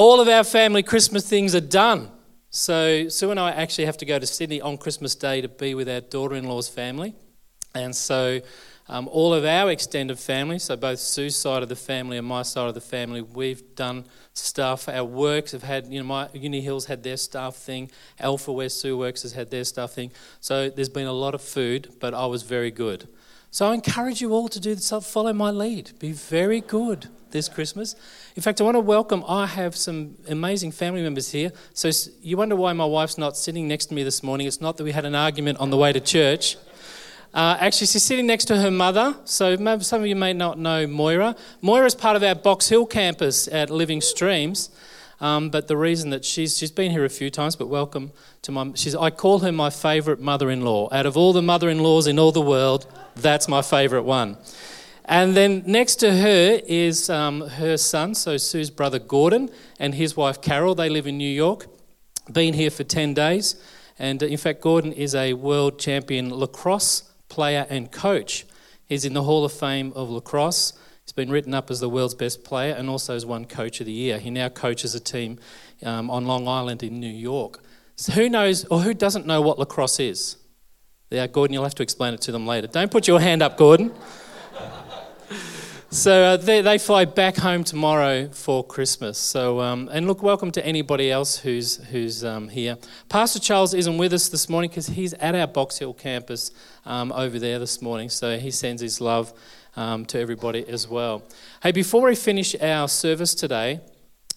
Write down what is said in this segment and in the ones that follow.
all of our family Christmas things are done. So Sue and I actually have to go to Sydney on Christmas Day to be with our daughter-in-law's family, and so um, all of our extended family, so both Sue's side of the family and my side of the family, we've done stuff. Our works have had, you know, my Uni Hills had their staff thing. Alpha, where Sue works, has had their staff thing. So there's been a lot of food, but I was very good. So I encourage you all to do this, follow my lead. Be very good this Christmas. In fact, I want to welcome, I have some amazing family members here. So you wonder why my wife's not sitting next to me this morning. It's not that we had an argument on the way to church. Uh, actually, she's sitting next to her mother. So some of you may not know Moira. Moira is part of our Box Hill campus at Living Streams. Um, but the reason that she's she's been here a few times, but welcome to my. She's I call her my favourite mother-in-law. Out of all the mother-in-laws in all the world, that's my favourite one. And then next to her is um, her son, so Sue's brother Gordon, and his wife Carol. They live in New York. Been here for ten days, and uh, in fact, Gordon is a world champion lacrosse player, and coach. He's in the Hall of Fame of lacrosse. He's been written up as the world's best player and also as one coach of the year. He now coaches a team um, on Long Island in New York. So who knows or who doesn't know what lacrosse is? Yeah, Gordon, you'll have to explain it to them later. Don't put your hand up, Gordon. So uh, they, they, fly back home tomorrow for Christmas. So um, and look, welcome to anybody else who's who's um, here. Pastor Charles isn't with us this morning because he's at our Box Hill campus um, over there this morning. So he sends his love um, to everybody as well. Hey, before we finish our service today,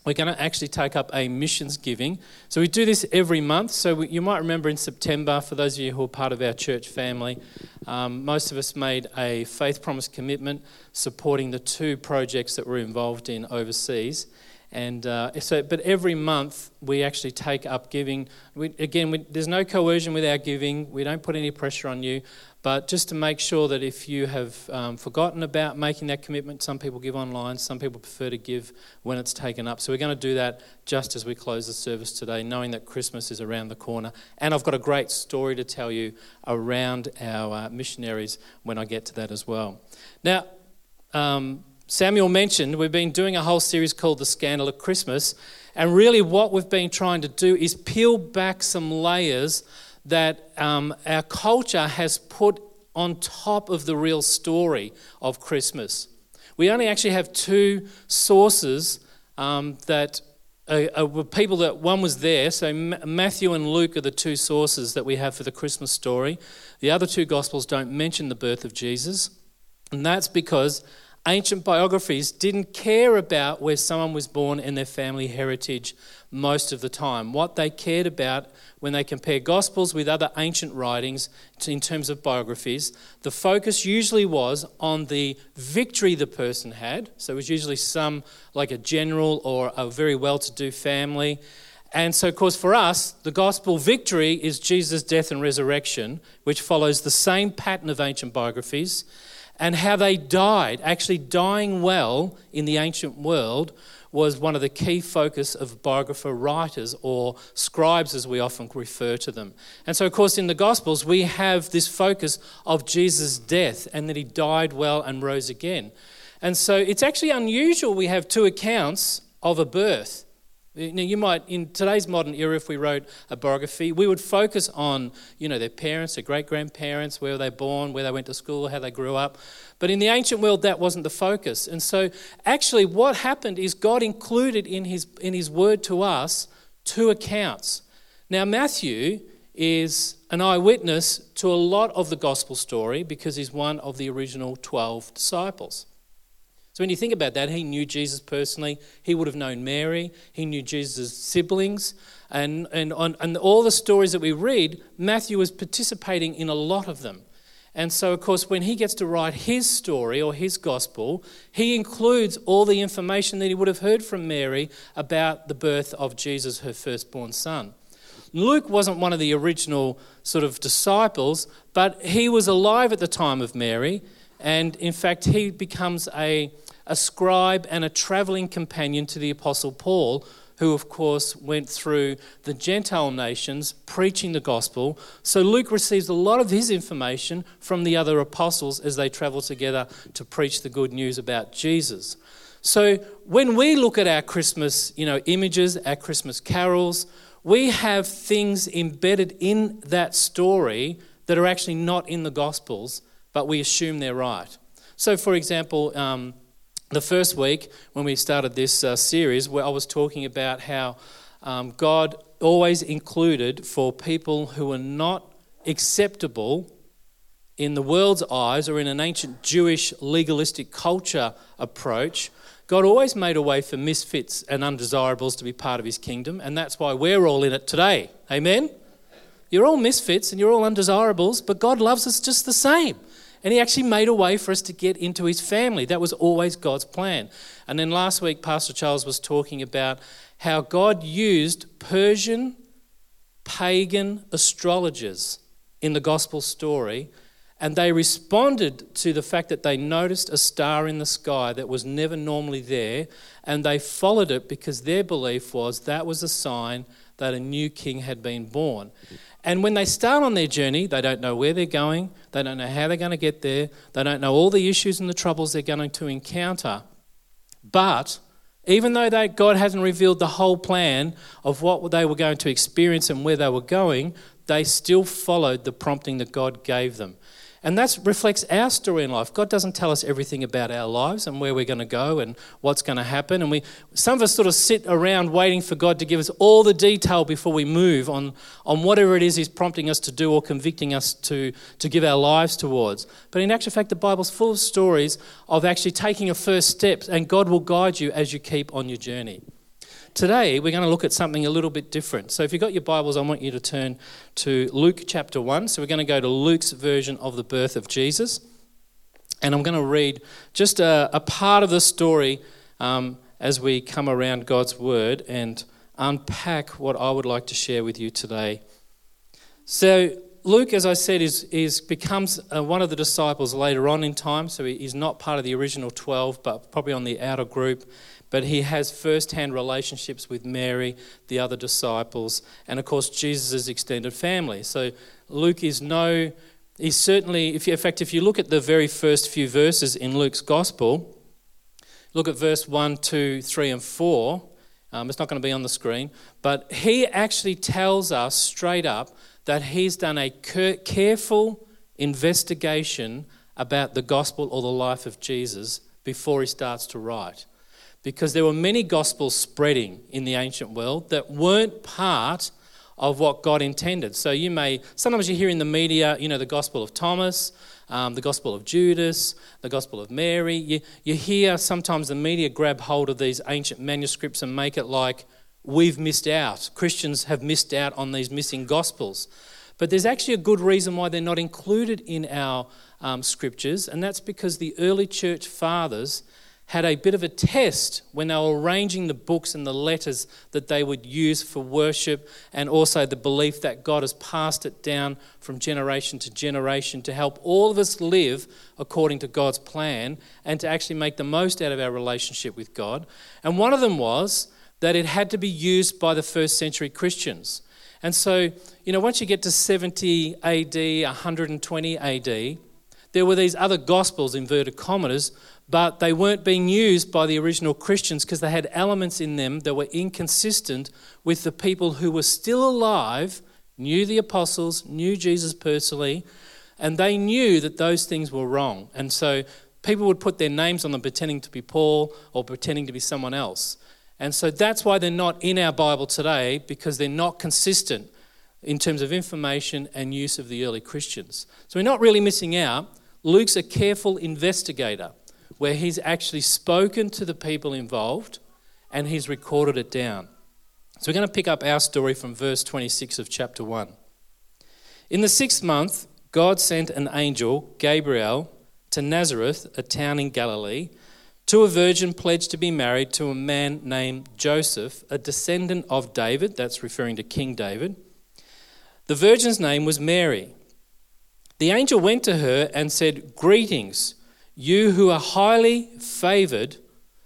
we're going to actually take up a missions giving. So we do this every month. So we, you might remember in September, for those of you who are part of our church family, um, most of us made a faith promise commitment supporting the two projects that we're involved in overseas. And uh, so, but every month we actually take up giving. We, again, we, there's no coercion with our giving. We don't put any pressure on you. But just to make sure that if you have um, forgotten about making that commitment, some people give online, some people prefer to give when it's taken up. So we're going to do that just as we close the service today, knowing that Christmas is around the corner. And I've got a great story to tell you around our uh, missionaries when I get to that as well. Now, um, Samuel mentioned we've been doing a whole series called The Scandal of Christmas. And really, what we've been trying to do is peel back some layers that um, our culture has put on top of the real story of Christmas. We only actually have two sources um, that uh, uh, people that one was there. So Matthew and Luke are the two sources that we have for the Christmas story. The other two Gospels don't mention the birth of Jesus, and that's because ancient biographies didn't care about where someone was born and their family heritage most of the time. What they cared about when they compare Gospels with other ancient writings in terms of biographies, the focus usually was on the victory the person had. So it was usually some, like a general or a very well to do family. And so, of course, for us, the gospel victory is Jesus' death and resurrection, which follows the same pattern of ancient biographies. And how they died, actually dying well in the ancient world, was one of the key focus of biographer writers or scribes as we often refer to them. And so of course in the gospels we have this focus of Jesus' death and that he died well and rose again. And so it's actually unusual we have two accounts of a birth. Now, you might, in today's modern era, if we wrote a biography, we would focus on, you know, their parents, their great grandparents, where were they born, where they went to school, how they grew up. But in the ancient world, that wasn't the focus. And so, actually, what happened is God included in His, in his word to us two accounts. Now, Matthew is an eyewitness to a lot of the gospel story because he's one of the original 12 disciples. So when you think about that, he knew Jesus personally. He would have known Mary. He knew Jesus' siblings. And, and, on, and all the stories that we read, Matthew was participating in a lot of them. And so, of course, when he gets to write his story or his gospel, he includes all the information that he would have heard from Mary about the birth of Jesus, her firstborn son. Luke wasn't one of the original sort of disciples, but he was alive at the time of Mary. And in fact, he becomes a a scribe and a traveling companion to the Apostle Paul, who, of course, went through the Gentile nations preaching the gospel. So Luke receives a lot of his information from the other apostles as they travel together to preach the good news about Jesus. So when we look at our Christmas, you know, images, our Christmas carols, we have things embedded in that story that are actually not in the Gospels, but we assume they're right. So, for example, um, the first week when we started this uh, series, where I was talking about how um, God always included for people who were not acceptable in the world's eyes or in an ancient Jewish legalistic culture approach, God always made a way for misfits and undesirables to be part of his kingdom, and that's why we're all in it today. Amen? You're all misfits and you're all undesirables, but God loves us just the same. And he actually made a way for us to get into his family. That was always God's plan. And then last week, Pastor Charles was talking about how God used Persian pagan astrologers in the gospel story and they responded to the fact that they noticed a star in the sky that was never normally there, and they followed it because their belief was that was a sign that a new king had been born. And when they start on their journey, they don't know where they're going, they don't know how they're going to get there, they don't know all the issues and the troubles they're going to encounter. But even though they, God hasn't revealed the whole plan of what they were going to experience and where they were going, they still followed the prompting that God gave them. And that reflects our story in life. God doesn't tell us everything about our lives and where we're going to go and what's going to happen. And we, some of us sort of sit around waiting for God to give us all the detail before we move on, on whatever it is He's prompting us to do or convicting us to, to give our lives towards. But in actual fact, the Bible's full of stories of actually taking a first step, and God will guide you as you keep on your journey. Today, we're going to look at something a little bit different. So, if you've got your Bibles, I want you to turn to Luke chapter 1. So, we're going to go to Luke's version of the birth of Jesus. And I'm going to read just a, a part of the story um, as we come around God's Word and unpack what I would like to share with you today. So, Luke, as I said, is, is becomes uh, one of the disciples later on in time. So he's not part of the original 12, but probably on the outer group but he has first hand relationships with Mary, the other disciples, and of course, Jesus' extended family. So Luke is no, he's certainly, if you, in fact, if you look at the very first few verses in Luke's gospel, look at verse 1, 2, 3, and 4. Um, it's not going to be on the screen, but he actually tells us straight up that he's done a careful investigation about the gospel or the life of Jesus before he starts to write because there were many gospels spreading in the ancient world that weren't part of what God intended. So you may, sometimes you hear in the media, you know, the Gospel of Thomas, um, the Gospel of Judas, the Gospel of Mary. You, you hear sometimes the media grab hold of these ancient manuscripts and make it like we've missed out. Christians have missed out on these missing Gospels. But there's actually a good reason why they're not included in our um, scriptures, and that's because the early church fathers had a bit of a test when they were arranging the books and the letters that they would use for worship, and also the belief that God has passed it down from generation to generation to help all of us live according to God's plan and to actually make the most out of our relationship with God. And one of them was that it had to be used by the first century Christians. And so, you know, once you get to 70 AD, 120 AD, there were these other gospels, inverted commas, but they weren't being used by the original Christians because they had elements in them that were inconsistent with the people who were still alive, knew the apostles, knew Jesus personally, and they knew that those things were wrong. And so people would put their names on them pretending to be Paul or pretending to be someone else. And so that's why they're not in our Bible today because they're not consistent in terms of information and use of the early Christians. So we're not really missing out. Luke's a careful investigator where he's actually spoken to the people involved and he's recorded it down. So we're going to pick up our story from verse 26 of chapter 1. In the sixth month, God sent an angel, Gabriel, to Nazareth, a town in Galilee, to a virgin pledged to be married to a man named Joseph, a descendant of David. That's referring to King David. The virgin's name was Mary. The angel went to her and said, Greetings you who are highly favored,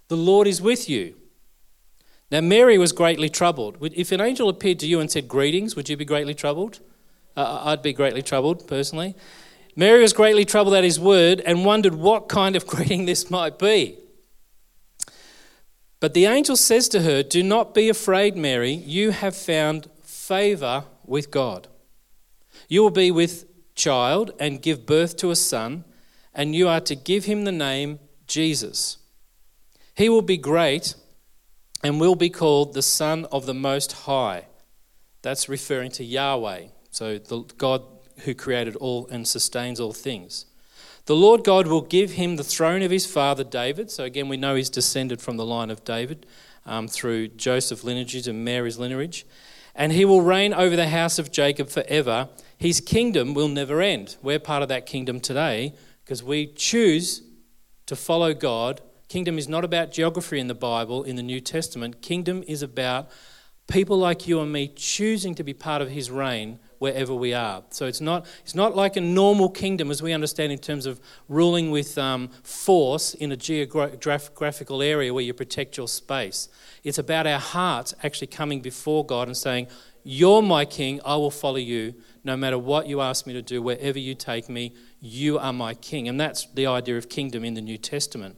the Lord is with you. Now, Mary was greatly troubled. If an angel appeared to you and said greetings, would you be greatly troubled? Uh, I'd be greatly troubled, personally. Mary was greatly troubled at his word and wondered what kind of greeting this might be. But the angel says to her, Do not be afraid, Mary. You have found favor with God. You will be with child and give birth to a son, and you are to give him the name Jesus. He will be great and will be called the Son of the Most High. That's referring to Yahweh, so the God who created all and sustains all things. The Lord God will give him the throne of his father David. So again, we know he's descended from the line of David um, through Joseph's lineage and Mary's lineage. And he will reign over the house of Jacob forever. His kingdom will never end. We're part of that kingdom today because we choose to follow God. Kingdom is not about geography in the Bible, in the New Testament. Kingdom is about people like you and me choosing to be part of his reign wherever we are. So it's not, it's not like a normal kingdom as we understand in terms of ruling with um, force in a geographical area where you protect your space. It's about our hearts actually coming before God and saying, You're my king, I will follow you. No matter what you ask me to do, wherever you take me, you are my king. And that's the idea of kingdom in the New Testament.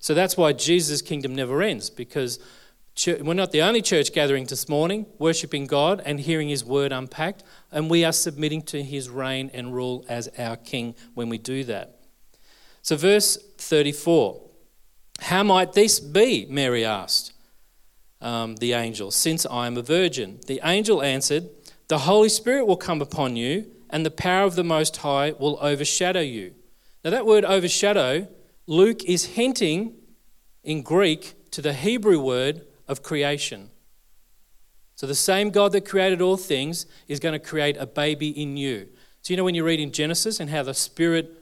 So that's why Jesus' kingdom never ends, because we're not the only church gathering this morning, worshipping God and hearing His word unpacked, and we are submitting to His reign and rule as our King when we do that. So, verse 34 How might this be? Mary asked um, the angel, since I am a virgin. The angel answered, The Holy Spirit will come upon you, and the power of the Most High will overshadow you. Now, that word overshadow, Luke is hinting in Greek to the Hebrew word of creation. So the same God that created all things is going to create a baby in you. So you know when you read in Genesis and how the Spirit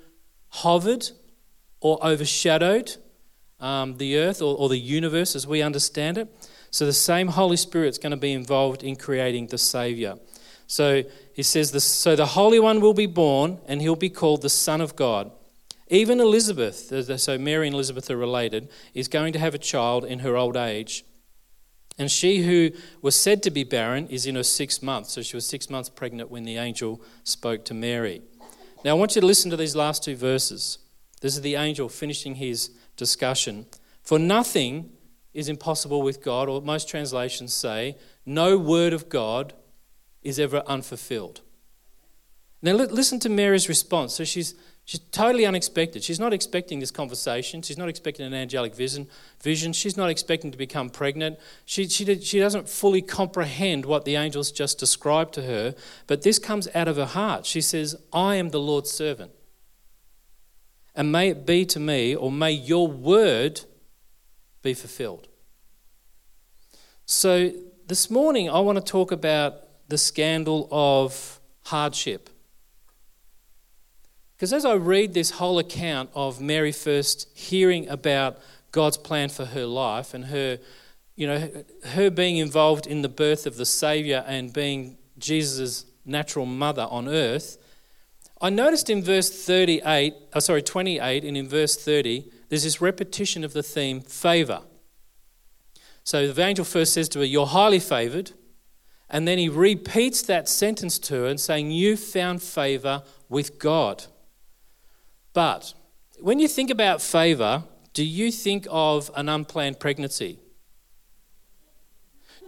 hovered or overshadowed um, the earth or, or the universe as we understand it? So the same Holy Spirit is going to be involved in creating the Savior. So he says, this, So the Holy One will be born, and he'll be called the Son of God. Even Elizabeth, so Mary and Elizabeth are related, is going to have a child in her old age. And she who was said to be barren is in her sixth month. So she was six months pregnant when the angel spoke to Mary. Now I want you to listen to these last two verses. This is the angel finishing his discussion. For nothing is impossible with God, or most translations say, no word of God is ever unfulfilled. Now listen to Mary's response. So she's She's totally unexpected. She's not expecting this conversation. She's not expecting an angelic vision. vision. She's not expecting to become pregnant. She, she, she doesn't fully comprehend what the angels just described to her, but this comes out of her heart. She says, I am the Lord's servant. And may it be to me, or may your word be fulfilled. So this morning, I want to talk about the scandal of hardship. Because as I read this whole account of Mary first hearing about God's plan for her life and her, you know, her being involved in the birth of the Savior and being Jesus' natural mother on earth, I noticed in verse 38, oh, sorry, 28, and in verse 30, there's this repetition of the theme favor. So the angel first says to her, You're highly favored. And then he repeats that sentence to her and saying, You found favor with God. But when you think about favor, do you think of an unplanned pregnancy?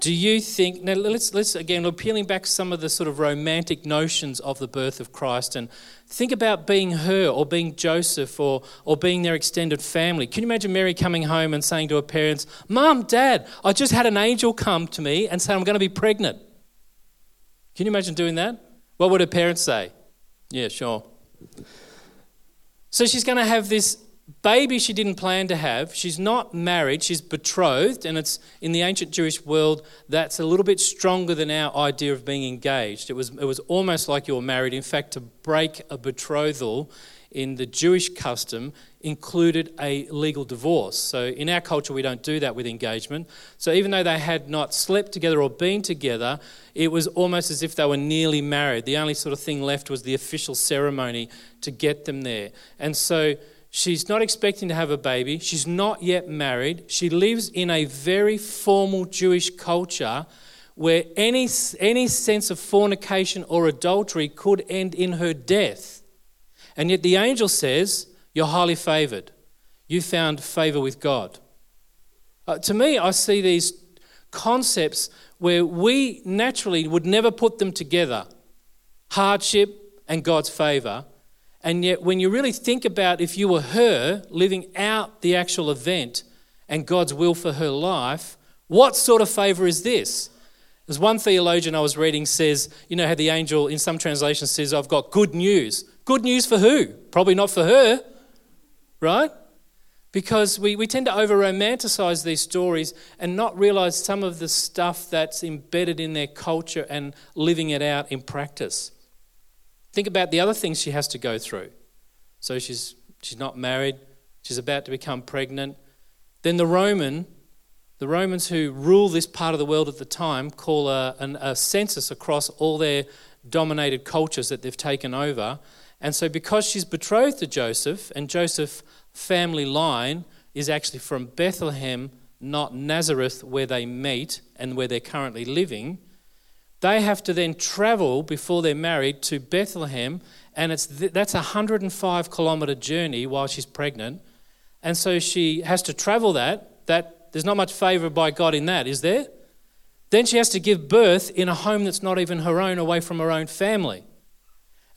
Do you think now let's let's again we're peeling back some of the sort of romantic notions of the birth of Christ and think about being her or being Joseph or or being their extended family. Can you imagine Mary coming home and saying to her parents, Mom, Dad, I just had an angel come to me and say I'm going to be pregnant. Can you imagine doing that? What would her parents say? Yeah, sure. So she's going to have this baby she didn't plan to have. She's not married, she's betrothed, and it's in the ancient Jewish world that's a little bit stronger than our idea of being engaged. It was, it was almost like you were married. In fact, to break a betrothal in the Jewish custom included a legal divorce. So in our culture, we don't do that with engagement. So even though they had not slept together or been together, it was almost as if they were nearly married. The only sort of thing left was the official ceremony to get them there. And so she's not expecting to have a baby. She's not yet married. She lives in a very formal Jewish culture where any, any sense of fornication or adultery could end in her death. And yet the angel says, You're highly favored. You found favor with God. Uh, to me, I see these concepts where we naturally would never put them together hardship and God's favor. And yet, when you really think about if you were her living out the actual event and God's will for her life, what sort of favor is this? There's one theologian I was reading says, you know how the angel in some translations says, I've got good news. Good news for who? Probably not for her, right? Because we, we tend to over romanticize these stories and not realize some of the stuff that's embedded in their culture and living it out in practice. Think about the other things she has to go through. So she's, she's not married, she's about to become pregnant. Then the Roman, the Romans who rule this part of the world at the time, call a, an, a census across all their dominated cultures that they've taken over. And so, because she's betrothed to Joseph, and Joseph's family line is actually from Bethlehem, not Nazareth, where they meet and where they're currently living. They have to then travel before they're married to Bethlehem, and it's th- that's a 105 kilometre journey while she's pregnant. And so she has to travel that. That there's not much favour by God in that, is there? Then she has to give birth in a home that's not even her own, away from her own family.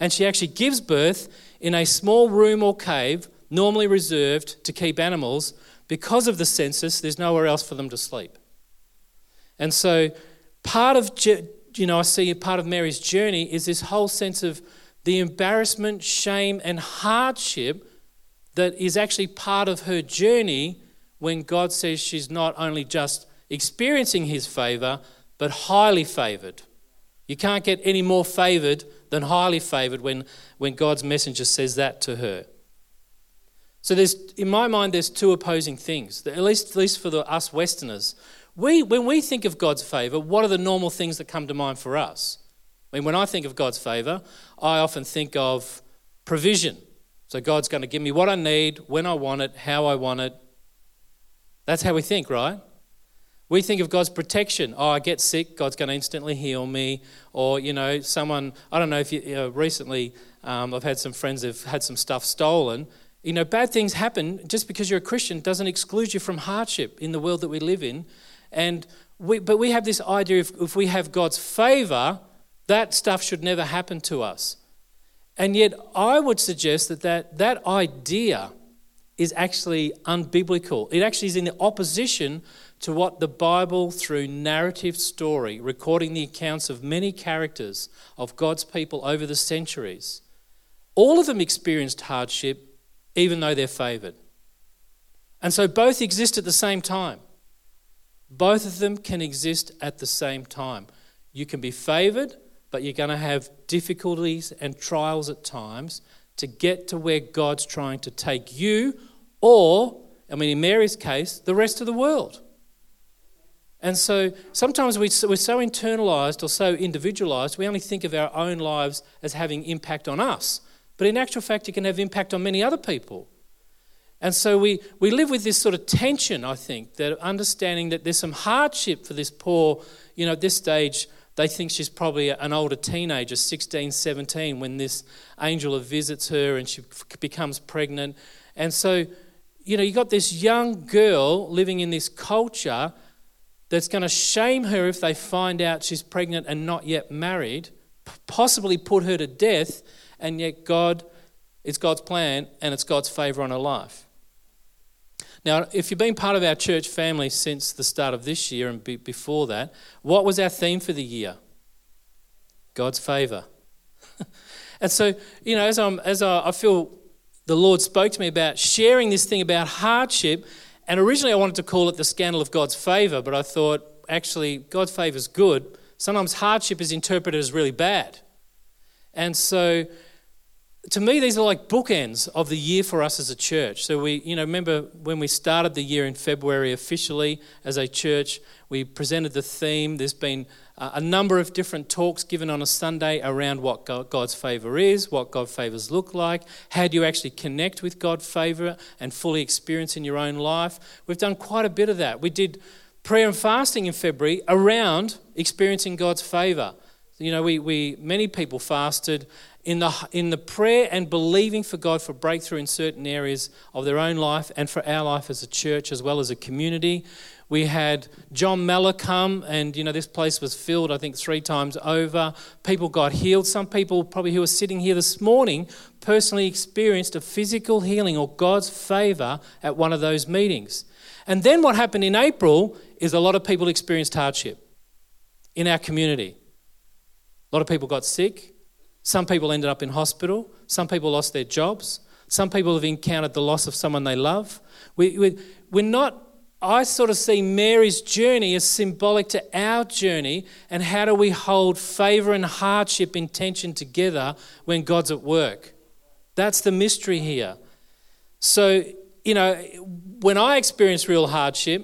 And she actually gives birth in a small room or cave normally reserved to keep animals, because of the census, there's nowhere else for them to sleep. And so, part of, you know, I see part of Mary's journey is this whole sense of the embarrassment, shame, and hardship that is actually part of her journey when God says she's not only just experiencing his favor, but highly favored. You can't get any more favored than highly favored when, when God's messenger says that to her. So there's, in my mind, there's two opposing things. At least, at least for the, us Westerners, we, when we think of God's favour, what are the normal things that come to mind for us? I mean, when I think of God's favour, I often think of provision. So God's going to give me what I need, when I want it, how I want it. That's how we think, right? We think of God's protection. Oh, I get sick, God's going to instantly heal me. Or, you know, someone, I don't know if you, you know, recently um, I've had some friends have had some stuff stolen you know, bad things happen just because you're a Christian doesn't exclude you from hardship in the world that we live in. And we, but we have this idea if, if we have God's favor, that stuff should never happen to us. And yet, I would suggest that that, that idea is actually unbiblical. It actually is in the opposition to what the Bible, through narrative story, recording the accounts of many characters of God's people over the centuries, all of them experienced hardship even though they're favored. And so both exist at the same time. Both of them can exist at the same time. You can be favored, but you're going to have difficulties and trials at times to get to where God's trying to take you, or, I mean, in Mary's case, the rest of the world. And so sometimes we're so internalized or so individualized, we only think of our own lives as having impact on us. But in actual fact, it can have impact on many other people. And so we, we live with this sort of tension, I think, that understanding that there's some hardship for this poor, you know, at this stage, they think she's probably an older teenager, 16, 17, when this angel visits her and she becomes pregnant. And so, you know, you've got this young girl living in this culture that's going to shame her if they find out she's pregnant and not yet married, possibly put her to death and yet God, it's God's plan and it's God's favor on her life. Now, if you've been part of our church family since the start of this year and be, before that, what was our theme for the year? God's favor. and so, you know, as, I'm, as I, I feel the Lord spoke to me about sharing this thing about hardship, and originally I wanted to call it the scandal of God's favor, but I thought actually God's favor is good. Sometimes hardship is interpreted as really bad. And so to me, these are like bookends of the year for us as a church. So we, you know, remember when we started the year in February officially as a church, we presented the theme. There's been a number of different talks given on a Sunday around what God's favour is, what God's favours look like, how do you actually connect with God's favour and fully experience in your own life. We've done quite a bit of that. We did prayer and fasting in February around experiencing God's favour. You know, we, we many people fasted in the, in the prayer and believing for God for breakthrough in certain areas of their own life and for our life as a church as well as a community. We had John Mellor come, and you know, this place was filled, I think, three times over. People got healed. Some people, probably who are sitting here this morning, personally experienced a physical healing or God's favor at one of those meetings. And then what happened in April is a lot of people experienced hardship in our community. A lot of people got sick. Some people ended up in hospital. Some people lost their jobs. Some people have encountered the loss of someone they love. We, we, we're not I sort of see Mary's journey as symbolic to our journey and how do we hold favor and hardship in tension together when God's at work. That's the mystery here. So, you know, when I experience real hardship,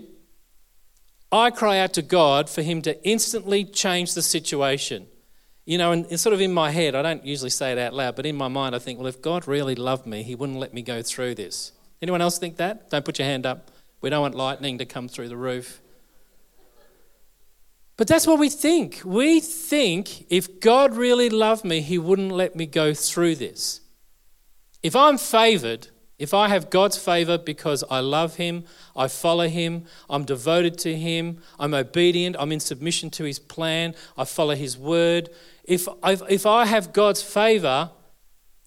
I cry out to God for Him to instantly change the situation. You know, and it's sort of in my head, I don't usually say it out loud, but in my mind, I think, well, if God really loved me, He wouldn't let me go through this. Anyone else think that? Don't put your hand up. We don't want lightning to come through the roof. But that's what we think. We think if God really loved me, He wouldn't let me go through this. If I'm favored, if I have God's favor because I love Him, I follow Him, I'm devoted to Him, I'm obedient, I'm in submission to His plan, I follow His word. If, if I have God's favor,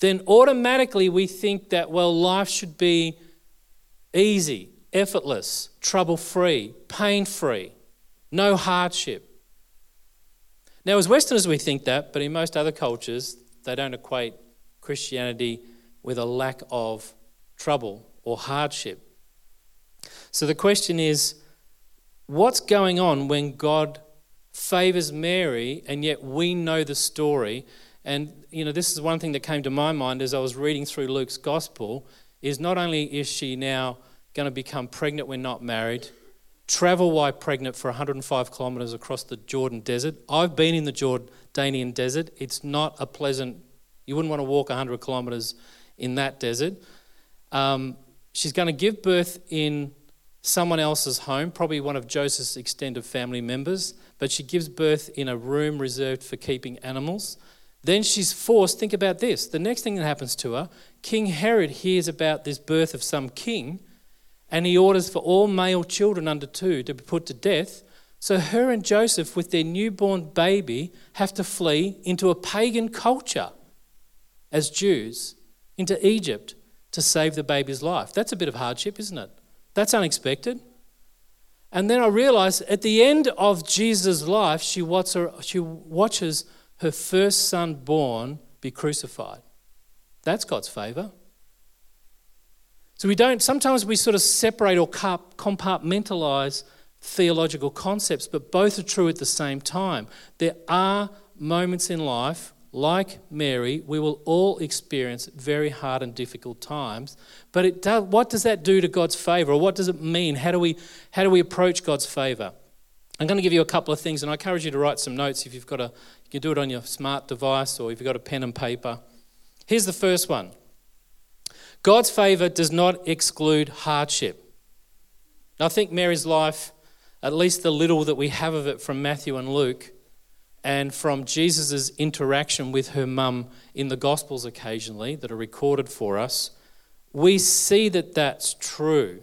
then automatically we think that, well, life should be easy effortless, trouble free, pain free, no hardship. Now, as Westerners, we think that, but in most other cultures, they don't equate Christianity with a lack of trouble or hardship. So the question is what's going on when God favors Mary and yet we know the story? And, you know, this is one thing that came to my mind as I was reading through Luke's gospel is not only is she now going to become pregnant when not married, travel while pregnant for 105 kilometres across the Jordan desert. I've been in the Jordanian desert. It's not a pleasant, you wouldn't want to walk 100 kilometres in that desert. Um, she's going to give birth in someone else's home, probably one of Joseph's extended family members, but she gives birth in a room reserved for keeping animals. Then she's forced, think about this. The next thing that happens to her, King Herod hears about this birth of some king and he orders for all male children under two to be put to death. So her and Joseph, with their newborn baby, have to flee into a pagan culture as Jews, into Egypt, to save the baby's life. That's a bit of hardship, isn't it? That's unexpected. And then I realize at the end of Jesus' life, she watches her first son born be crucified. That's God's favor. So we don't, sometimes we sort of separate or compartmentalize theological concepts, but both are true at the same time. There are moments in life, like Mary, we will all experience very hard and difficult times. But it does, what does that do to God's favor, or what does it mean? How do we, how do we approach God's favor? I'm going to give you a couple of things, and I encourage you to write some notes if you've got a, you can do it on your smart device or if you've got a pen and paper. Here's the first one God's favour does not exclude hardship. I think Mary's life, at least the little that we have of it from Matthew and Luke, and from Jesus' interaction with her mum in the Gospels occasionally that are recorded for us, we see that that's true.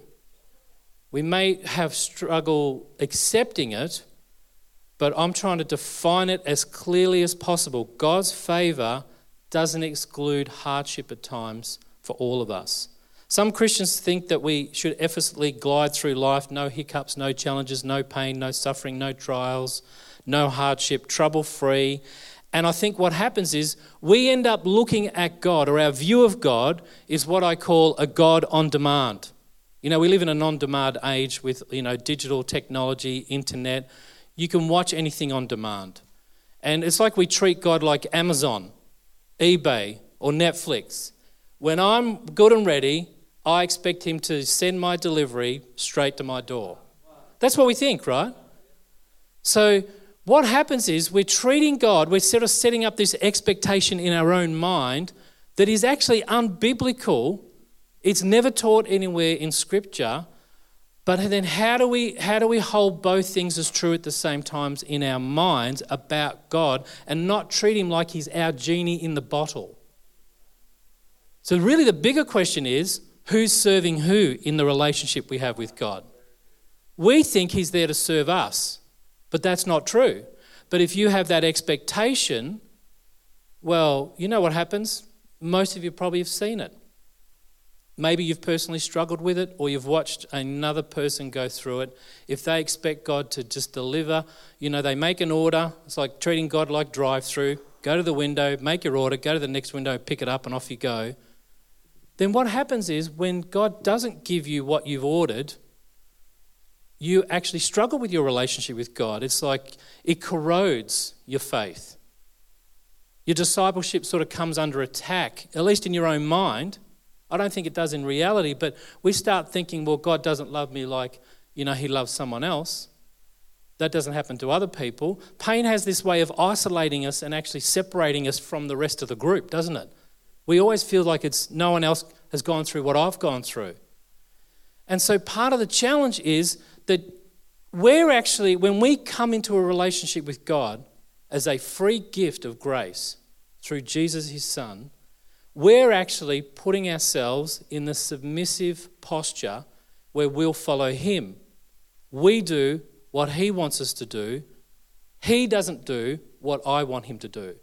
We may have struggle accepting it, but I'm trying to define it as clearly as possible. God's favour doesn't exclude hardship at times for all of us. Some Christians think that we should effortlessly glide through life, no hiccups, no challenges, no pain, no suffering, no trials, no hardship, trouble free. And I think what happens is we end up looking at God, or our view of God is what I call a God on demand. You know, we live in an on demand age with, you know, digital technology, internet. You can watch anything on demand. And it's like we treat God like Amazon, eBay, or Netflix. When I'm good and ready, I expect Him to send my delivery straight to my door. That's what we think, right? So, what happens is we're treating God, we're sort of setting up this expectation in our own mind that is actually unbiblical. It's never taught anywhere in Scripture. But then, how do we how do we hold both things as true at the same times in our minds about God and not treat Him like He's our genie in the bottle? So, really, the bigger question is who's serving who in the relationship we have with God? We think He's there to serve us, but that's not true. But if you have that expectation, well, you know what happens? Most of you probably have seen it. Maybe you've personally struggled with it or you've watched another person go through it. If they expect God to just deliver, you know, they make an order. It's like treating God like drive through. Go to the window, make your order, go to the next window, pick it up, and off you go. Then what happens is when God doesn't give you what you've ordered, you actually struggle with your relationship with God. It's like it corrodes your faith. Your discipleship sort of comes under attack, at least in your own mind I don't think it does in reality, but we start thinking, well, God doesn't love me like, you know, He loves someone else. That doesn't happen to other people. Pain has this way of isolating us and actually separating us from the rest of the group, doesn't it? We always feel like it's no one else has gone through what I've gone through. And so part of the challenge is that we're actually, when we come into a relationship with God as a free gift of grace through Jesus, His Son, we're actually putting ourselves in the submissive posture where we'll follow Him. We do what He wants us to do, He doesn't do what I want Him to do.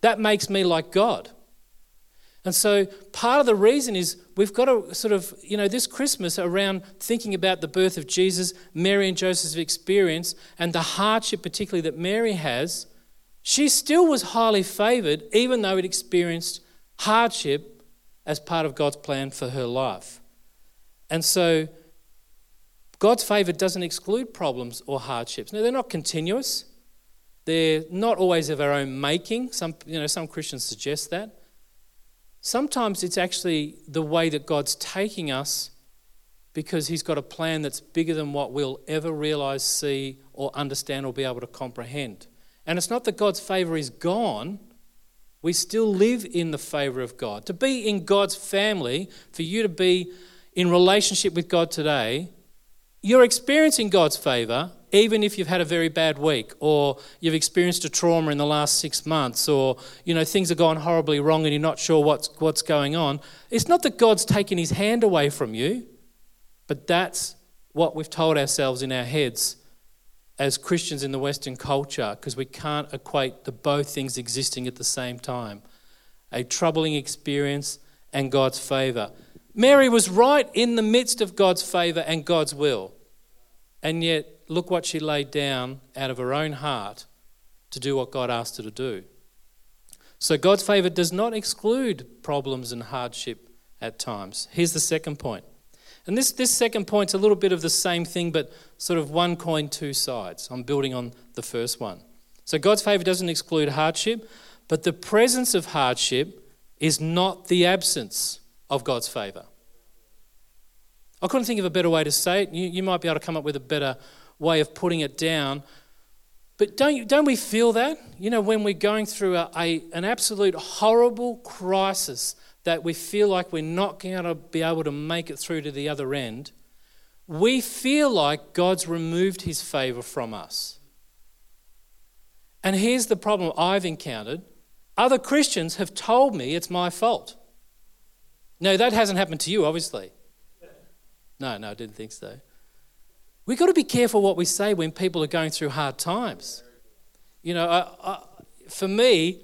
That makes me like God. And so part of the reason is we've got to sort of, you know, this Christmas around thinking about the birth of Jesus, Mary and Joseph's experience, and the hardship, particularly that Mary has, she still was highly favored, even though it experienced hardship as part of God's plan for her life. And so God's favor doesn't exclude problems or hardships. Now, they're not continuous. They're not always of our own making. Some, you know, some Christians suggest that. Sometimes it's actually the way that God's taking us because He's got a plan that's bigger than what we'll ever realize, see, or understand or be able to comprehend. And it's not that God's favor is gone, we still live in the favor of God. To be in God's family, for you to be in relationship with God today, you're experiencing God's favor even if you've had a very bad week or you've experienced a trauma in the last six months or you know things have gone horribly wrong and you're not sure what's, what's going on it's not that god's taken his hand away from you but that's what we've told ourselves in our heads as Christians in the Western culture because we can't equate the both things existing at the same time a troubling experience and God's favor. Mary was right in the midst of God's favor and God's will. And yet, look what she laid down out of her own heart to do what God asked her to do. So, God's favor does not exclude problems and hardship at times. Here's the second point. and this, this second point's a little bit of the same thing, but sort of one coin, two sides. I'm building on the first one. So God's favour doesn't exclude hardship, but the presence of hardship is not the absence of God's favour. I couldn't think of a better way to say it. You, you might be able to come up with a better way of putting it down. But don't, you, don't we feel that? You know, when we're going through a, a, an absolute horrible crisis that we feel like we're not going to be able to make it through to the other end, we feel like God's removed his favor from us. And here's the problem I've encountered other Christians have told me it's my fault. No, that hasn't happened to you, obviously. No, no, I didn't think so. We've got to be careful what we say when people are going through hard times. You know, I, I, for me,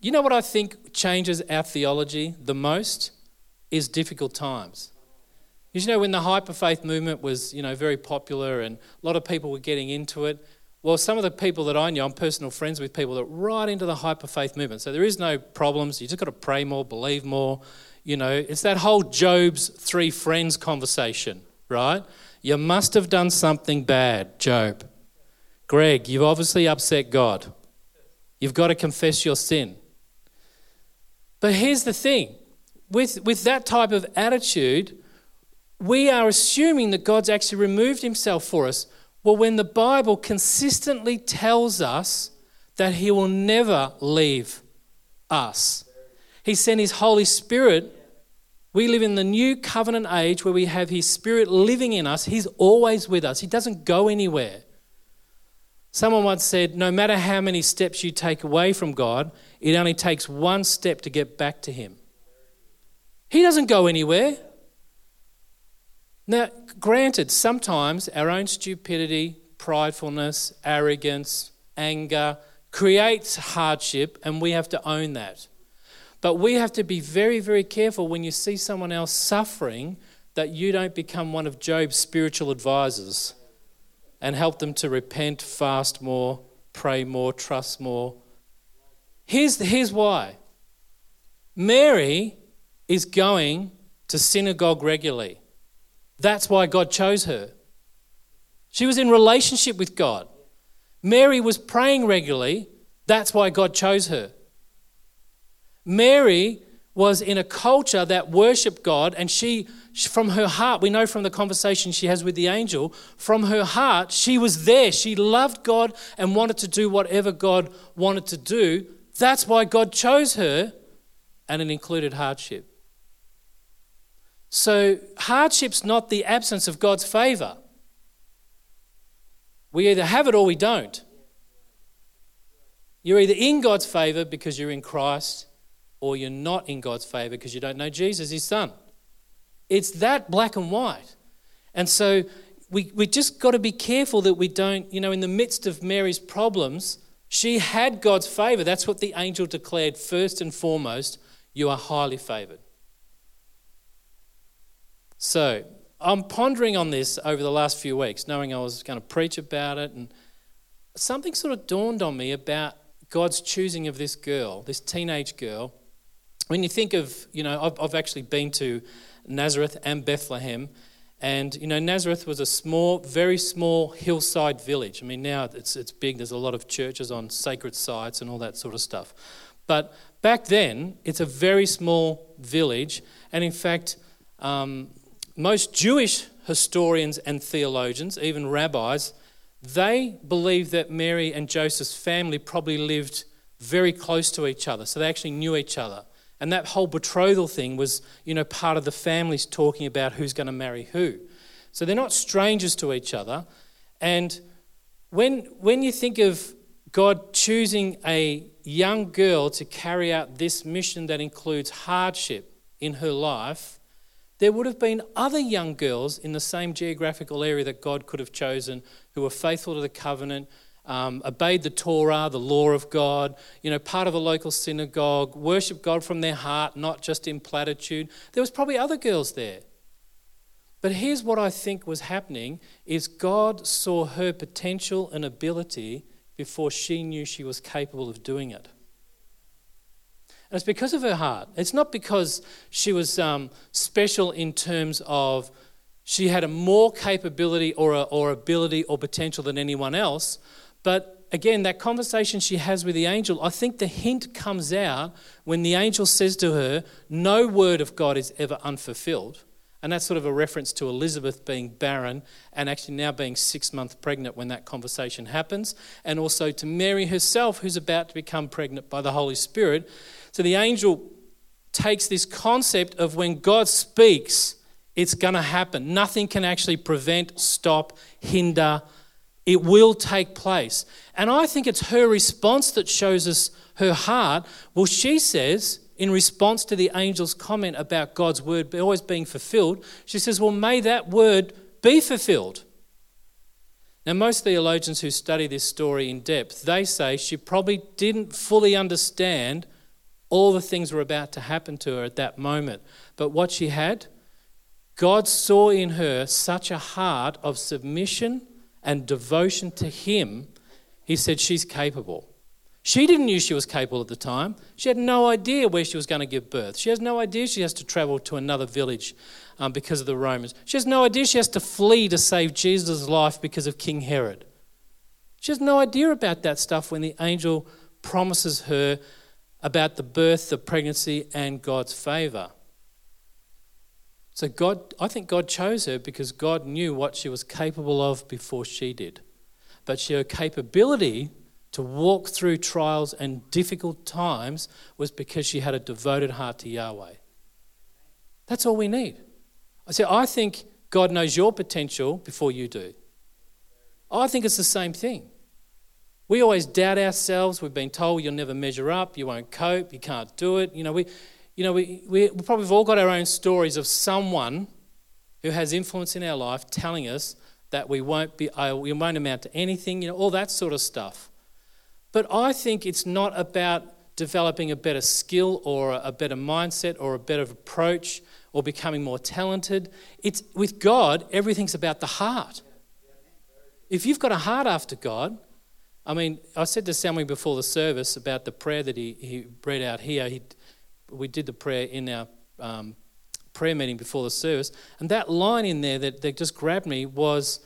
you know what I think changes our theology the most is difficult times. You know, when the hyperfaith movement was, you know, very popular and a lot of people were getting into it, well, some of the people that I know, I'm personal friends with people that right into the hyperfaith movement. So there is no problems. You just got to pray more, believe more. You know, it's that whole Job's three friends conversation, right? You must have done something bad, Job. Greg, you've obviously upset God. You've got to confess your sin. But here's the thing with, with that type of attitude, we are assuming that God's actually removed himself for us. Well, when the Bible consistently tells us that he will never leave us, he sent his Holy Spirit. We live in the new covenant age where we have his Spirit living in us. He's always with us, he doesn't go anywhere. Someone once said, No matter how many steps you take away from God, it only takes one step to get back to Him. He doesn't go anywhere. Now, granted, sometimes our own stupidity, pridefulness, arrogance, anger creates hardship, and we have to own that. But we have to be very, very careful when you see someone else suffering that you don't become one of Job's spiritual advisors and help them to repent, fast more, pray more, trust more. Here's, here's why Mary is going to synagogue regularly. That's why God chose her. She was in relationship with God. Mary was praying regularly. That's why God chose her. Mary was in a culture that worshiped God, and she, from her heart, we know from the conversation she has with the angel, from her heart, she was there. She loved God and wanted to do whatever God wanted to do. That's why God chose her, and it included hardship. So, hardship's not the absence of God's favor. We either have it or we don't. You're either in God's favor because you're in Christ, or you're not in God's favor because you don't know Jesus, his son. It's that black and white. And so we, we just got to be careful that we don't, you know, in the midst of Mary's problems, she had God's favor. That's what the angel declared first and foremost you are highly favored. So I'm pondering on this over the last few weeks, knowing I was going to preach about it, and something sort of dawned on me about God's choosing of this girl, this teenage girl. When you think of, you know, I've, I've actually been to Nazareth and Bethlehem, and you know, Nazareth was a small, very small hillside village. I mean, now it's it's big. There's a lot of churches on sacred sites and all that sort of stuff. But back then, it's a very small village, and in fact, um, most Jewish historians and theologians, even rabbis, they believe that Mary and Joseph's family probably lived very close to each other. So they actually knew each other. And that whole betrothal thing was, you know, part of the families talking about who's going to marry who. So they're not strangers to each other. And when, when you think of God choosing a young girl to carry out this mission that includes hardship in her life, there would have been other young girls in the same geographical area that God could have chosen who were faithful to the covenant, um, obeyed the Torah, the law of God, you know, part of a local synagogue, worship God from their heart, not just in platitude. There was probably other girls there. But here's what I think was happening is God saw her potential and ability before she knew she was capable of doing it. And it's because of her heart. It's not because she was um, special in terms of she had a more capability or, a, or ability or potential than anyone else. But again, that conversation she has with the angel, I think the hint comes out when the angel says to her, No word of God is ever unfulfilled. And that's sort of a reference to Elizabeth being barren and actually now being six months pregnant when that conversation happens, and also to Mary herself, who's about to become pregnant by the Holy Spirit. So the angel takes this concept of when God speaks, it's going to happen. Nothing can actually prevent, stop, hinder. It will take place. And I think it's her response that shows us her heart. Well, she says, in response to the angel's comment about God's word always being fulfilled, she says, Well, may that word be fulfilled. Now, most theologians who study this story in depth, they say she probably didn't fully understand all the things were about to happen to her at that moment. But what she had, God saw in her such a heart of submission and devotion to Him, He said, She's capable. She didn't know she was capable at the time. She had no idea where she was going to give birth. She has no idea she has to travel to another village um, because of the Romans. She has no idea she has to flee to save Jesus' life because of King Herod. She has no idea about that stuff when the angel promises her about the birth, the pregnancy, and God's favor. So God, I think God chose her because God knew what she was capable of before she did. But her capability to walk through trials and difficult times was because she had a devoted heart to Yahweh. That's all we need. I say, I think God knows your potential before you do. I think it's the same thing. We always doubt ourselves. We've been told you'll never measure up, you won't cope, you can't do it. You know, we, you know, we, we, probably have all got our own stories of someone who has influence in our life telling us that we won't, be, we won't amount to anything, you know, all that sort of stuff. But I think it's not about developing a better skill or a better mindset or a better approach or becoming more talented. It's with God, everything's about the heart. If you've got a heart after God, I mean, I said to Sammy before the service about the prayer that he, he read out here. He, we did the prayer in our um, prayer meeting before the service, and that line in there that, that just grabbed me was,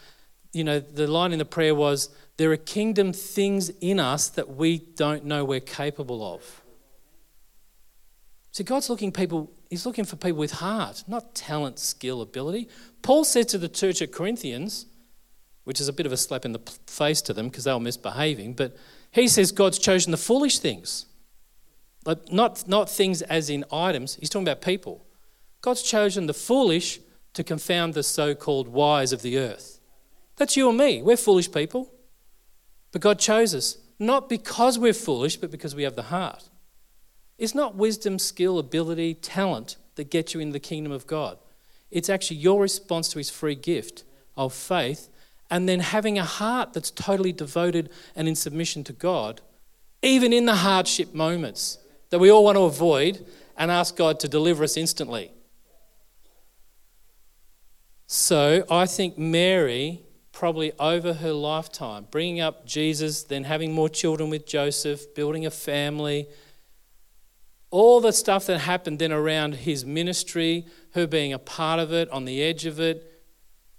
you know, the line in the prayer was, There are kingdom things in us that we don't know we're capable of. See, God's looking people, He's looking for people with heart, not talent, skill, ability. Paul said to the church at Corinthians, which is a bit of a slap in the face to them because they were misbehaving, but he says God's chosen the foolish things. Like not, not things as in items, he's talking about people. God's chosen the foolish to confound the so called wise of the earth. That's you and me. We're foolish people. But God chose us, not because we're foolish, but because we have the heart. It's not wisdom, skill, ability, talent that gets you in the kingdom of God. It's actually your response to his free gift of faith and then having a heart that's totally devoted and in submission to God, even in the hardship moments that we all want to avoid and ask God to deliver us instantly. So I think Mary, probably over her lifetime, bringing up Jesus, then having more children with Joseph, building a family, all the stuff that happened then around his ministry, her being a part of it, on the edge of it,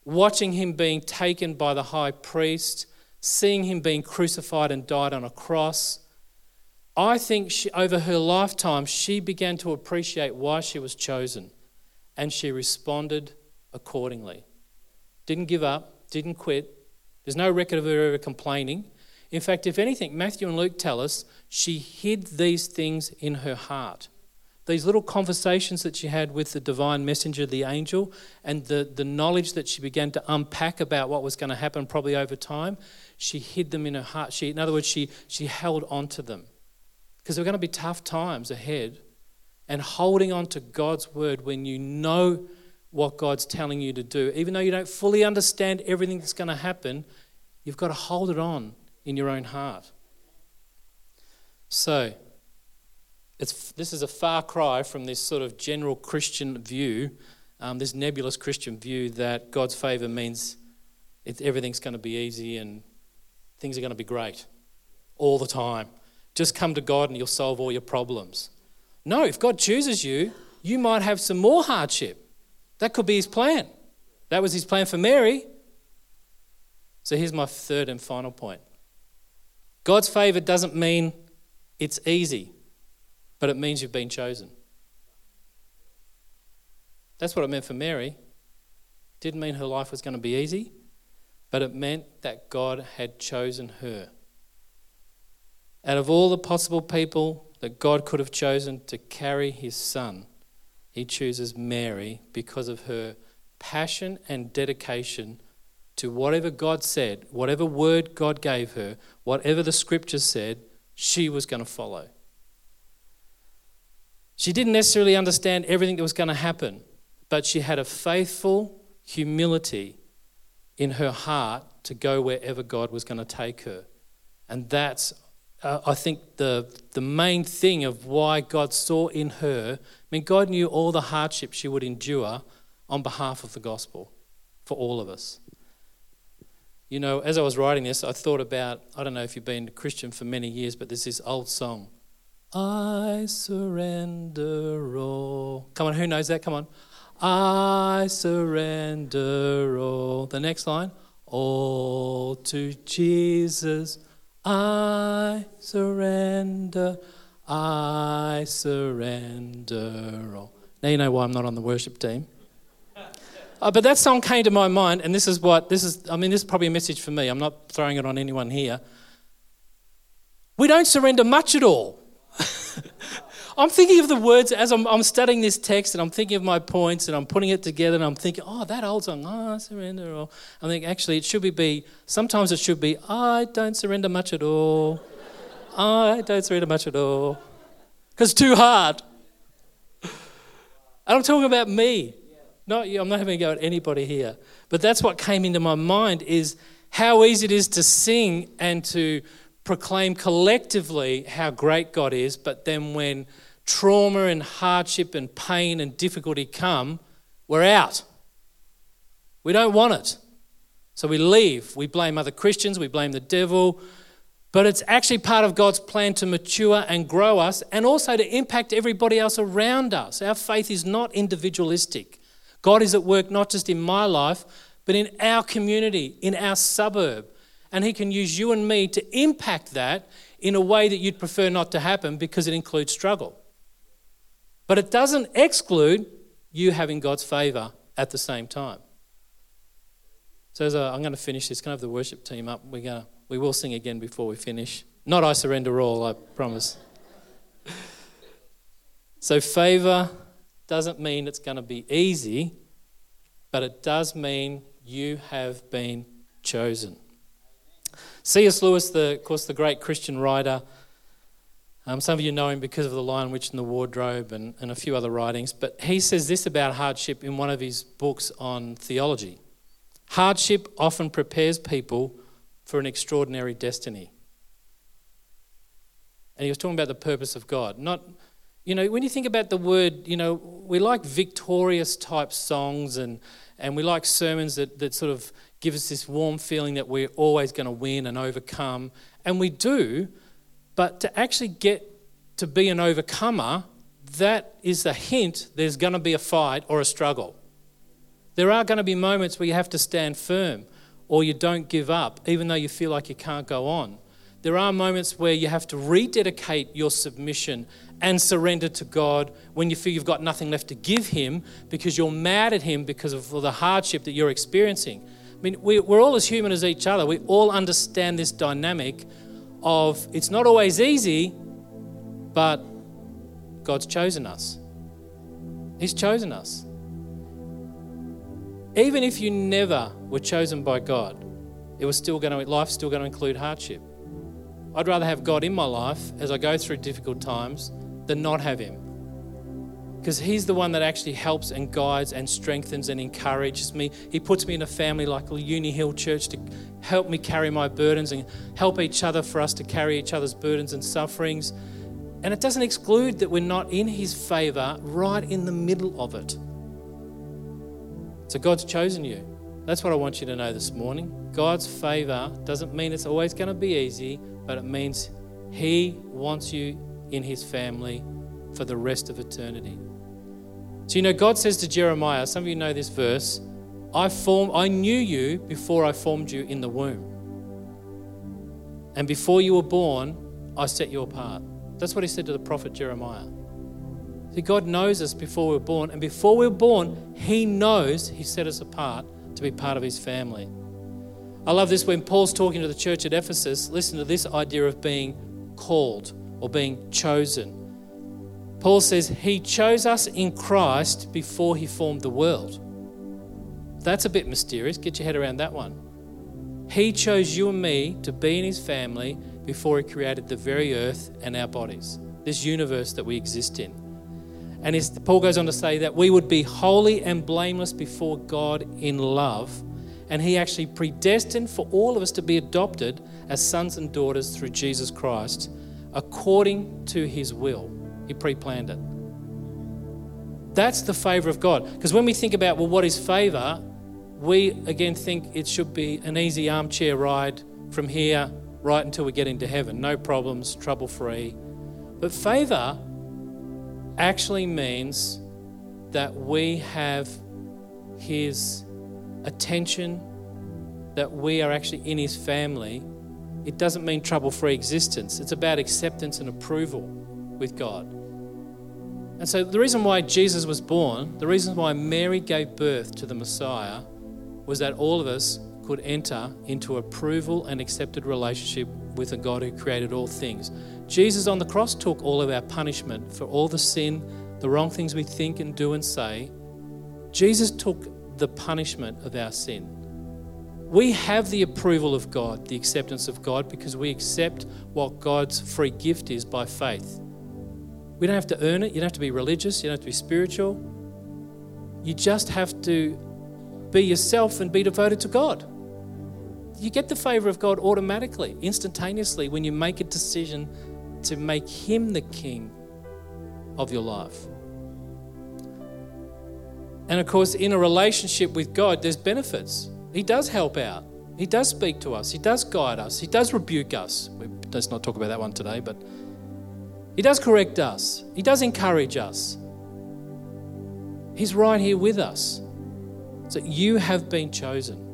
watching him being taken by the high priest, seeing him being crucified and died on a cross. I think she, over her lifetime, she began to appreciate why she was chosen and she responded accordingly. Didn't give up, didn't quit. There's no record of her ever complaining. In fact, if anything, Matthew and Luke tell us she hid these things in her heart. These little conversations that she had with the divine messenger, the angel, and the, the knowledge that she began to unpack about what was going to happen probably over time, she hid them in her heart. She, in other words, she, she held on to them. Because there are going to be tough times ahead. And holding on to God's word when you know what God's telling you to do, even though you don't fully understand everything that's going to happen, you've got to hold it on in your own heart. So, this is a far cry from this sort of general Christian view, um, this nebulous Christian view that God's favour means everything's going to be easy and things are going to be great all the time. Just come to God and He'll solve all your problems. No, if God chooses you, you might have some more hardship. That could be His plan. That was His plan for Mary. So here's my third and final point God's favour doesn't mean it's easy, but it means you've been chosen. That's what it meant for Mary. Didn't mean her life was going to be easy, but it meant that God had chosen her. Out of all the possible people that God could have chosen to carry his son, he chooses Mary because of her passion and dedication to whatever God said, whatever word God gave her, whatever the scriptures said, she was going to follow. She didn't necessarily understand everything that was going to happen, but she had a faithful humility in her heart to go wherever God was going to take her. And that's, uh, I think, the, the main thing of why God saw in her. I mean, God knew all the hardships she would endure on behalf of the gospel for all of us. You know, as I was writing this, I thought about I don't know if you've been a Christian for many years, but there's this old song. I surrender all. Come on, who knows that? Come on. I surrender all. The next line. All to Jesus. I surrender. I surrender all. Now you know why I'm not on the worship team. Uh, but that song came to my mind, and this is what this is. I mean, this is probably a message for me. I'm not throwing it on anyone here. We don't surrender much at all. I'm thinking of the words as I'm, I'm, studying this text, and I'm thinking of my points, and I'm putting it together, and I'm thinking, oh, that old song, ah, I surrender Or I think actually it should be, sometimes it should be, I don't surrender much at all. I don't surrender much at all. Because too hard. And I'm talking about me. Not I'm not having a go at anybody here. But that's what came into my mind is how easy it is to sing and to proclaim collectively how great God is, but then when trauma and hardship and pain and difficulty come, we're out. We don't want it. So we leave. We blame other Christians, we blame the devil. But it's actually part of God's plan to mature and grow us and also to impact everybody else around us. Our faith is not individualistic. God is at work not just in my life, but in our community, in our suburb. And He can use you and me to impact that in a way that you'd prefer not to happen because it includes struggle. But it doesn't exclude you having God's favour at the same time. So I'm going to finish this, can I have the worship team up? We're going to, we will sing again before we finish. Not I surrender all, I promise. so favour doesn't mean it's going to be easy, but it does mean you have been chosen. C.S. Lewis, the, of course, the great Christian writer, um, some of you know him because of The Lion, Witch, and the Wardrobe and, and a few other writings, but he says this about hardship in one of his books on theology. Hardship often prepares people for an extraordinary destiny. And he was talking about the purpose of God. Not, you know, when you think about the word, you know, we like victorious type songs and, and we like sermons that, that sort of give us this warm feeling that we're always going to win and overcome. And we do, but to actually get to be an overcomer, that is a hint there's going to be a fight or a struggle. There are going to be moments where you have to stand firm or you don't give up, even though you feel like you can't go on. There are moments where you have to rededicate your submission and surrender to God when you feel you've got nothing left to give Him because you're mad at Him because of the hardship that you're experiencing. I mean, we, are all as human as each other. We all understand this dynamic of it's not always easy, but God's chosen us. He's chosen us. Even if you never were chosen by God, it was still going to, life's still going to include hardship. I'd rather have God in my life as I go through difficult times than not have Him. Because He's the one that actually helps and guides and strengthens and encourages me. He puts me in a family like Uni Hill Church to help me carry my burdens and help each other for us to carry each other's burdens and sufferings. And it doesn't exclude that we're not in His favor right in the middle of it. So God's chosen you. That's what I want you to know this morning. God's favor doesn't mean it's always going to be easy, but it means He wants you in His family for the rest of eternity. So, you know, God says to Jeremiah, some of you know this verse, I, formed, I knew you before I formed you in the womb. And before you were born, I set you apart. That's what he said to the prophet Jeremiah. See, God knows us before we are born, and before we are born, He knows He set us apart to be part of His family. I love this when Paul's talking to the church at Ephesus. Listen to this idea of being called or being chosen. Paul says, He chose us in Christ before He formed the world. That's a bit mysterious. Get your head around that one. He chose you and me to be in His family before He created the very earth and our bodies, this universe that we exist in. And Paul goes on to say that we would be holy and blameless before God in love. And he actually predestined for all of us to be adopted as sons and daughters through Jesus Christ according to his will. He pre planned it. That's the favor of God. Because when we think about, well, what is favor? We again think it should be an easy armchair ride from here right until we get into heaven. No problems, trouble free. But favor actually means that we have His attention, that we are actually in His family. It doesn't mean trouble free existence, it's about acceptance and approval with God. And so, the reason why Jesus was born, the reason why Mary gave birth to the Messiah, was that all of us could enter into approval and accepted relationship with a God who created all things. Jesus on the cross took all of our punishment for all the sin, the wrong things we think and do and say. Jesus took the punishment of our sin. We have the approval of God, the acceptance of God, because we accept what God's free gift is by faith. We don't have to earn it. You don't have to be religious. You don't have to be spiritual. You just have to be yourself and be devoted to God. You get the favor of God automatically, instantaneously, when you make a decision to make Him the King of your life. And of course, in a relationship with God, there's benefits. He does help out, He does speak to us, He does guide us, He does rebuke us. Let's not talk about that one today, but He does correct us, He does encourage us. He's right here with us. So you have been chosen.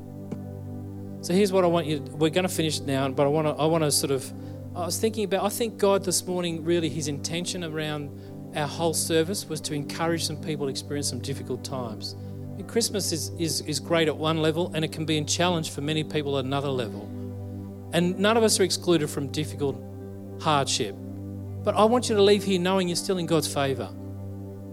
So here's what I want you. We're going to finish now, but I want to. I want to sort of. I was thinking about. I think God this morning really His intention around our whole service was to encourage some people to experience some difficult times. Christmas is, is, is great at one level and it can be a challenge for many people at another level. And none of us are excluded from difficult hardship. But I want you to leave here knowing you're still in God's favor.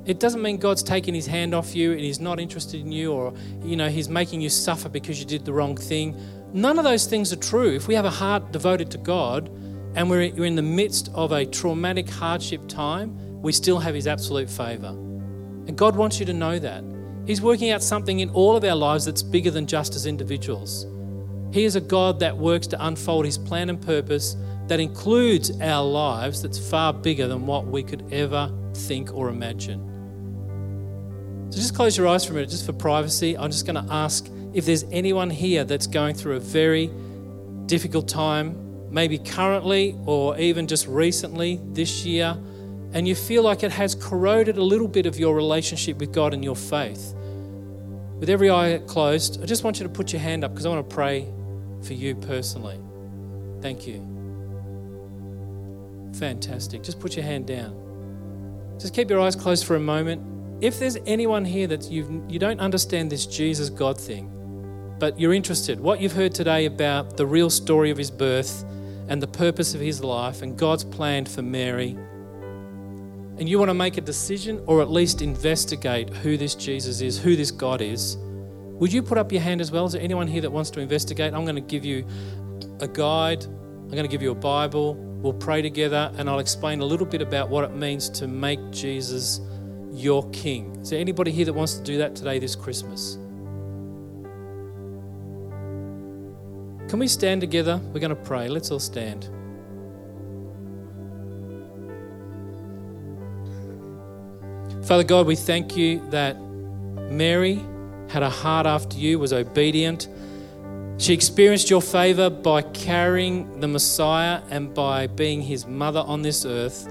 It doesn't mean God's taking his hand off you and he's not interested in you or you know he's making you suffer because you did the wrong thing. None of those things are true. If we have a heart devoted to God and we're in the midst of a traumatic hardship time, we still have His absolute favor. And God wants you to know that. He's working out something in all of our lives that's bigger than just as individuals. He is a God that works to unfold His plan and purpose that includes our lives that's far bigger than what we could ever think or imagine. So just close your eyes for a minute, just for privacy. I'm just going to ask if there's anyone here that's going through a very difficult time, maybe currently or even just recently this year and you feel like it has corroded a little bit of your relationship with God and your faith, with every eye closed, I just want you to put your hand up because I want to pray for you personally. Thank you. Fantastic. Just put your hand down. Just keep your eyes closed for a moment. If there's anyone here that you you don't understand this Jesus God thing, but you're interested, what you've heard today about the real story of his birth and the purpose of his life and God's plan for Mary and you want to make a decision or at least investigate who this Jesus is, who this God is, would you put up your hand as well? Is there anyone here that wants to investigate? I'm going to give you a guide, I'm going to give you a Bible. We'll pray together, and I'll explain a little bit about what it means to make Jesus your King. Is there anybody here that wants to do that today, this Christmas? Can we stand together? We're going to pray. Let's all stand. Father God, we thank you that Mary had a heart after you, was obedient. She experienced your favor by carrying the Messiah and by being his mother on this earth.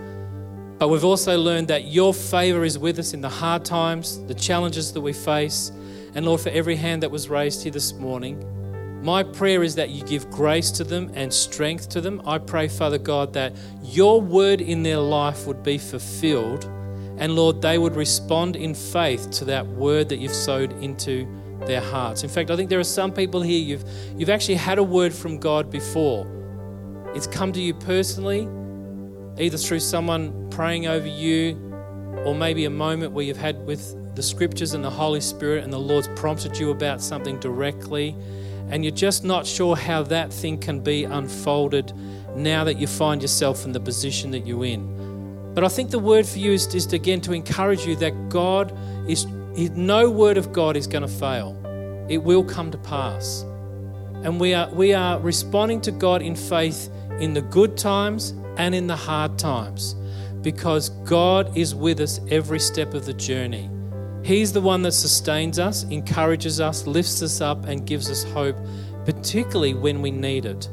But we've also learned that your favor is with us in the hard times, the challenges that we face. And Lord, for every hand that was raised here this morning, my prayer is that you give grace to them and strength to them. I pray, Father God, that your word in their life would be fulfilled and Lord, they would respond in faith to that word that you've sowed into their hearts. In fact, I think there are some people here, you've, you've actually had a word from God before. It's come to you personally, either through someone praying over you, or maybe a moment where you've had with the scriptures and the Holy Spirit, and the Lord's prompted you about something directly, and you're just not sure how that thing can be unfolded now that you find yourself in the position that you're in. But I think the word for you is, is again to encourage you that God is, no word of God is going to fail. It will come to pass. And we are, we are responding to God in faith in the good times and in the hard times because God is with us every step of the journey. He's the one that sustains us, encourages us, lifts us up, and gives us hope, particularly when we need it.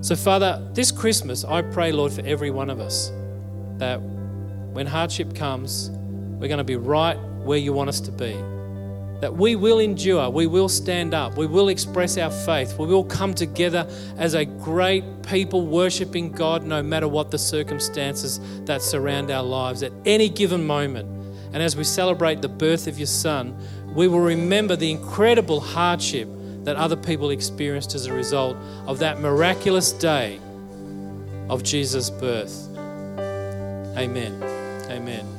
So, Father, this Christmas, I pray, Lord, for every one of us that when hardship comes, we're going to be right where you want us to be. That we will endure, we will stand up, we will express our faith, we will come together as a great people worshiping God no matter what the circumstances that surround our lives at any given moment. And as we celebrate the birth of your Son, we will remember the incredible hardship that other people experienced as a result of that miraculous day of Jesus' birth. Amen. Amen.